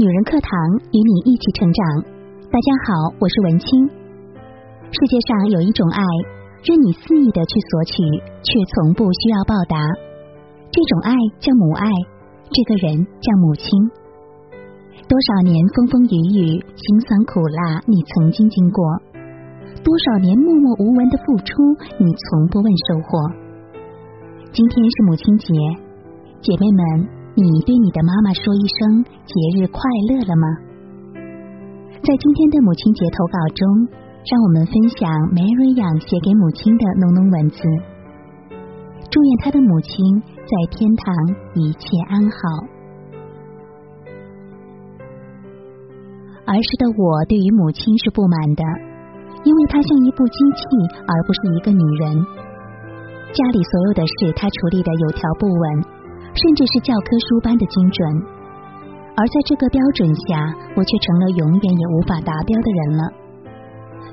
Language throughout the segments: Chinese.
女人课堂与你一起成长。大家好，我是文清。世界上有一种爱，任你肆意的去索取，却从不需要报答。这种爱叫母爱，这个人叫母亲。多少年风风雨雨、辛酸苦辣，你曾经经过；多少年默默无闻的付出，你从不问收获。今天是母亲节，姐妹们。你对你的妈妈说一声节日快乐了吗？在今天的母亲节投稿中，让我们分享梅瑞养写给母亲的浓浓文字，祝愿她的母亲在天堂一切安好。儿时的我对于母亲是不满的，因为她像一部机器，而不是一个女人。家里所有的事，她处理的有条不紊。甚至是教科书般的精准，而在这个标准下，我却成了永远也无法达标的人了。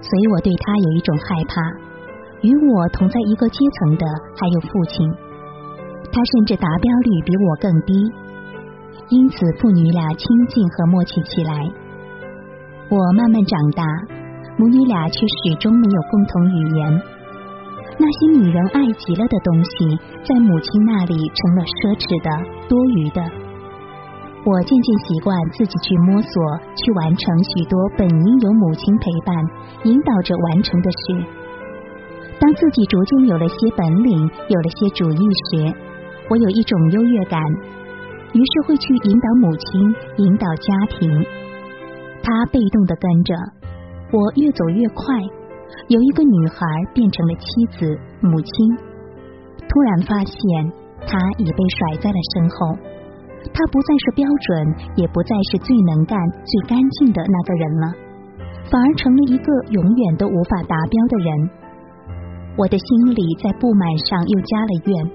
所以我对他有一种害怕。与我同在一个阶层的还有父亲，他甚至达标率比我更低，因此父女俩亲近和默契起来。我慢慢长大，母女俩却始终没有共同语言。那些女人爱极了的东西，在母亲那里成了奢侈的、多余的。我渐渐习惯自己去摸索，去完成许多本应由母亲陪伴、引导着完成的事。当自己逐渐有了些本领，有了些主意时，我有一种优越感，于是会去引导母亲，引导家庭。她被动的跟着我，越走越快。有一个女孩变成了妻子、母亲，突然发现她已被甩在了身后。她不再是标准，也不再是最能干、最干净的那个人了，反而成了一个永远都无法达标的人。我的心里在不满上又加了怨。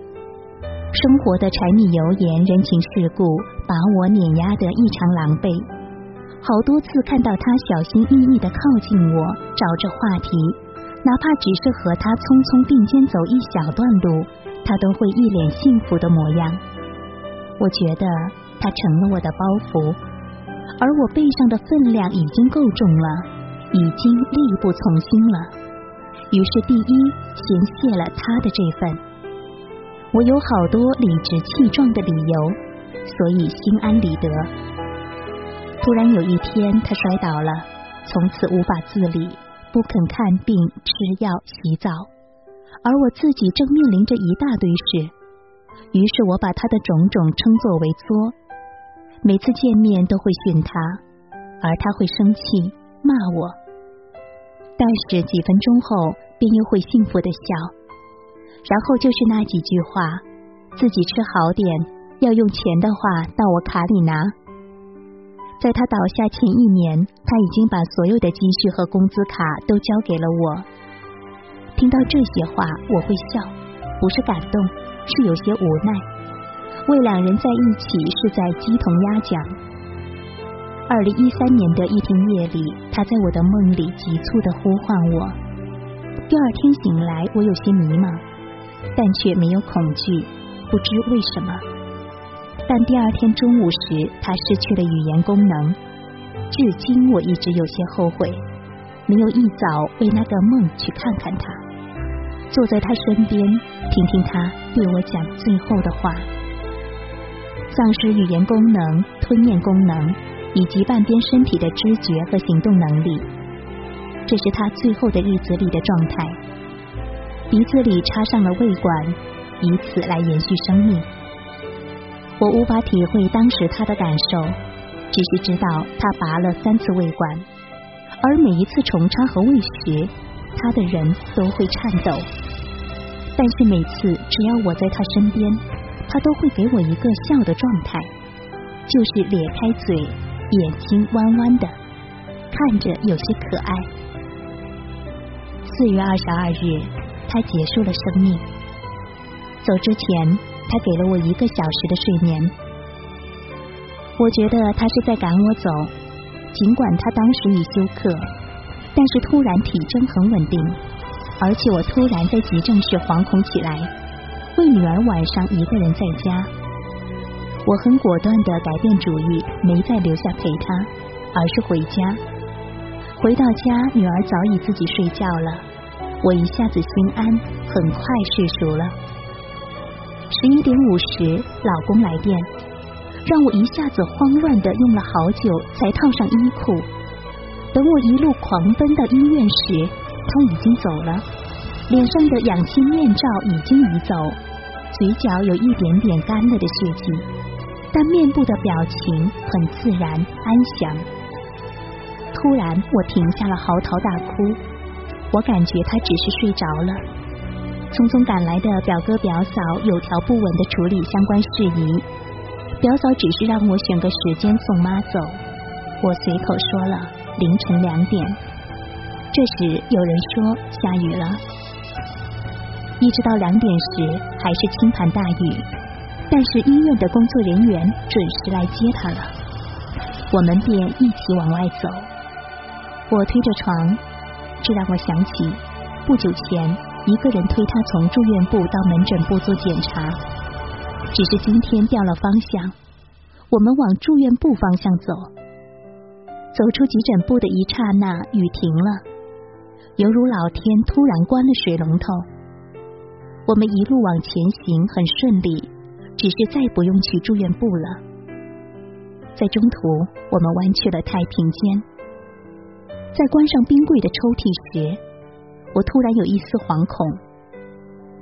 生活的柴米油盐、人情世故，把我碾压得异常狼狈。好多次看到他小心翼翼的靠近我，找着话题，哪怕只是和他匆匆并肩走一小段路，他都会一脸幸福的模样。我觉得他成了我的包袱，而我背上的分量已经够重了，已经力不从心了。于是第一先卸了他的这份。我有好多理直气壮的理由，所以心安理得。突然有一天，他摔倒了，从此无法自理，不肯看病、吃药、洗澡，而我自己正面临着一大堆事。于是我把他的种种称作为作，每次见面都会训他，而他会生气骂我，但是几分钟后便又会幸福的笑，然后就是那几句话：自己吃好点，要用钱的话到我卡里拿。在他倒下前一年，他已经把所有的积蓄和工资卡都交给了我。听到这些话，我会笑，不是感动，是有些无奈。为两人在一起是在鸡同鸭讲。二零一三年的一天夜里，他在我的梦里急促的呼唤我。第二天醒来，我有些迷茫，但却没有恐惧，不知为什么。但第二天中午时，他失去了语言功能。至今我一直有些后悔，没有一早为那个梦去看看他，坐在他身边，听听他对我讲最后的话。丧失语言功能、吞咽功能以及半边身体的知觉和行动能力，这是他最后的日子里的状态。鼻子里插上了胃管，以此来延续生命。我无法体会当时他的感受，只是知道他拔了三次胃管，而每一次重插和喂食，他的人都会颤抖。但是每次只要我在他身边，他都会给我一个笑的状态，就是咧开嘴，眼睛弯弯的，看着有些可爱。四月二十二日，他结束了生命，走之前。他给了我一个小时的睡眠，我觉得他是在赶我走。尽管他当时已休克，但是突然体征很稳定，而且我突然在急诊室惶恐起来，为女儿晚上一个人在家。我很果断的改变主意，没再留下陪他，而是回家。回到家，女儿早已自己睡觉了，我一下子心安，很快睡熟了。十一点五十，老公来电，让我一下子慌乱的用了好久才套上衣裤。等我一路狂奔到医院时，他已经走了，脸上的氧气面罩已经移走，嘴角有一点点干了的血迹，但面部的表情很自然安详。突然，我停下了嚎啕大哭，我感觉他只是睡着了。匆匆赶来的表哥表嫂有条不紊的处理相关事宜，表嫂只是让我选个时间送妈走，我随口说了。凌晨两点，这时有人说下雨了。一直到两点时还是倾盆大雨，但是医院的工作人员准时来接他了。我们便一起往外走。我推着床，这让我想起不久前一个人推他从住院部到门诊部做检查，只是今天调了方向，我们往住院部方向走。走出急诊部的一刹那，雨停了，犹如老天突然关了水龙头。我们一路往前行，很顺利，只是再不用去住院部了。在中途，我们弯去了太平间，在关上冰柜的抽屉时，我突然有一丝惶恐：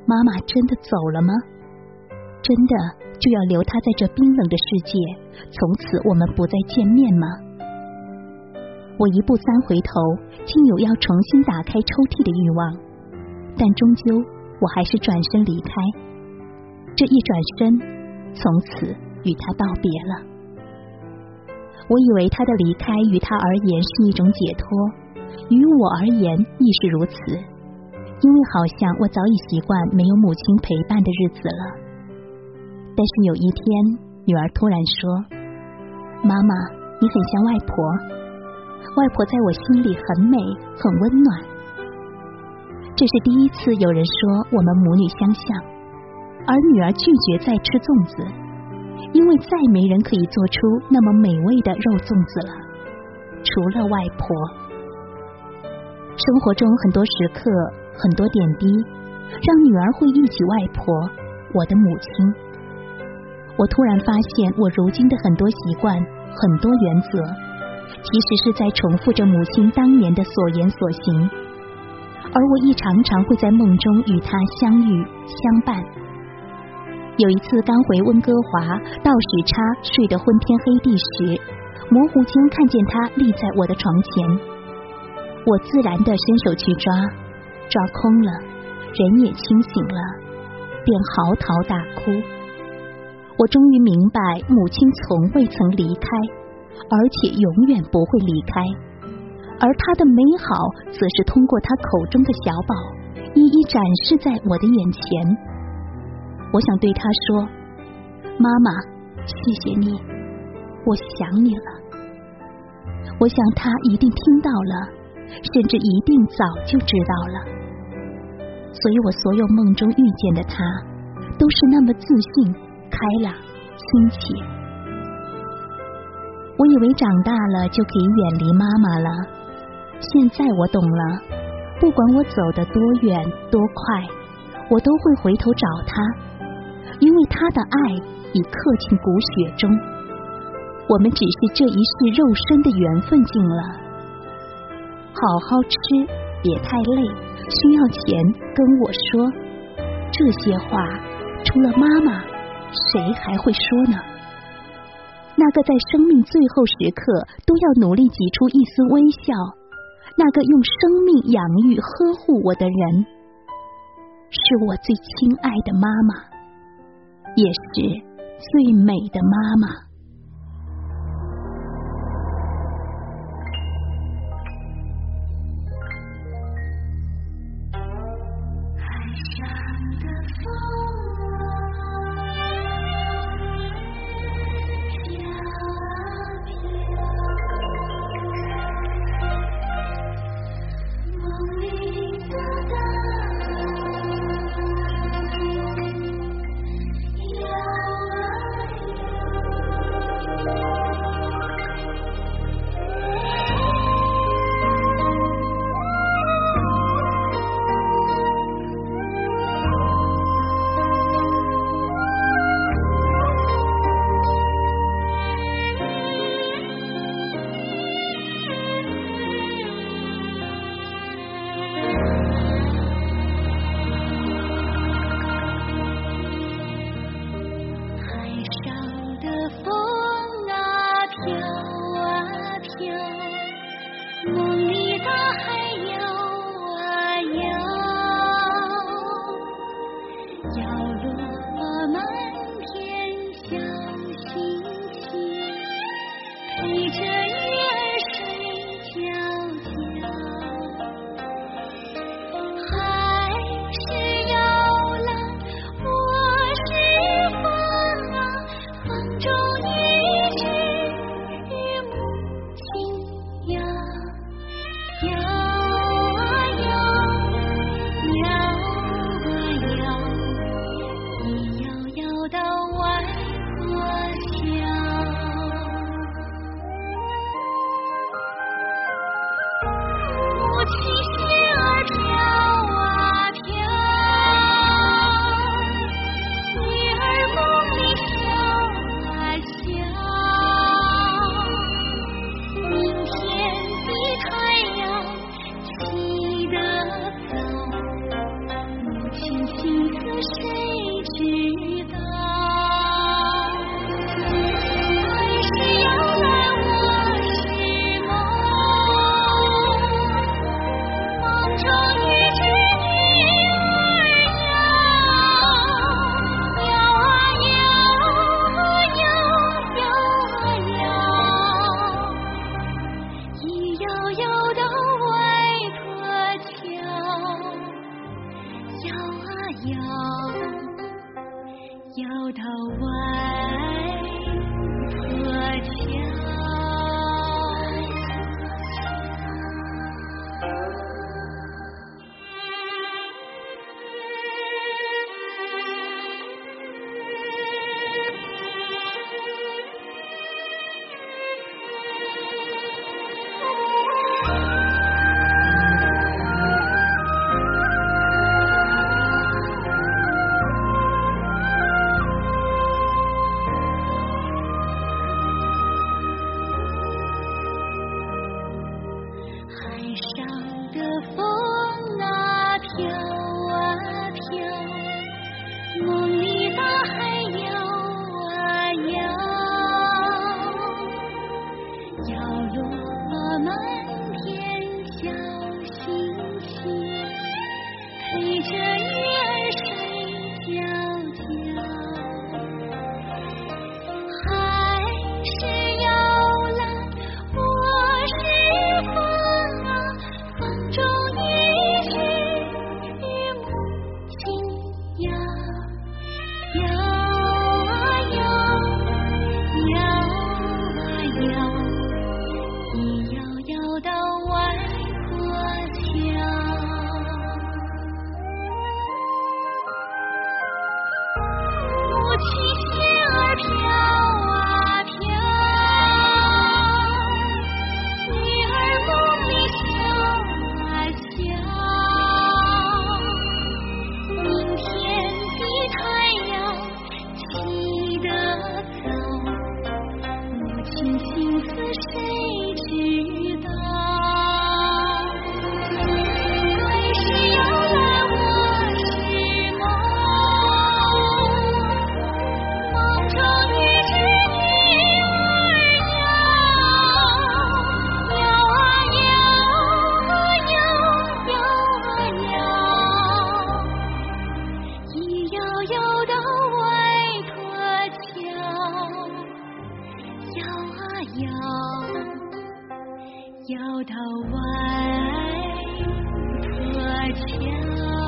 妈妈真的走了吗？真的就要留她在这冰冷的世界，从此我们不再见面吗？我一步三回头，竟有要重新打开抽屉的欲望，但终究我还是转身离开。这一转身，从此与他道别了。我以为他的离开于他而言是一种解脱，于我而言亦是如此，因为好像我早已习惯没有母亲陪伴的日子了。但是有一天，女儿突然说：“妈妈，你很像外婆。”外婆在我心里很美，很温暖。这是第一次有人说我们母女相像，而女儿拒绝再吃粽子，因为再没人可以做出那么美味的肉粽子了，除了外婆。生活中很多时刻，很多点滴，让女儿会忆起外婆，我的母亲。我突然发现，我如今的很多习惯，很多原则。其实是在重复着母亲当年的所言所行，而我亦常常会在梦中与她相遇相伴。有一次刚回温哥华，倒时差睡得昏天黑地时，模糊间看见她立在我的床前，我自然的伸手去抓，抓空了，人也清醒了，便嚎啕大哭。我终于明白，母亲从未曾离开。而且永远不会离开，而她的美好，则是通过她口中的小宝，一一展示在我的眼前。我想对他说：“妈妈，谢谢你，我想你了。”我想他一定听到了，甚至一定早就知道了。所以我所有梦中遇见的他，都是那么自信、开朗、亲切。我以为长大了就可以远离妈妈了，现在我懂了。不管我走得多远多快，我都会回头找他，因为他的爱已刻进骨血中。我们只是这一世肉身的缘分尽了。好好吃，别太累，需要钱跟我说。这些话，除了妈妈，谁还会说呢？那个在生命最后时刻都要努力挤出一丝微笑，那个用生命养育呵护我的人，是我最亲爱的妈妈，也是最美的妈妈。fall. 偷偷望摇摇到外婆桥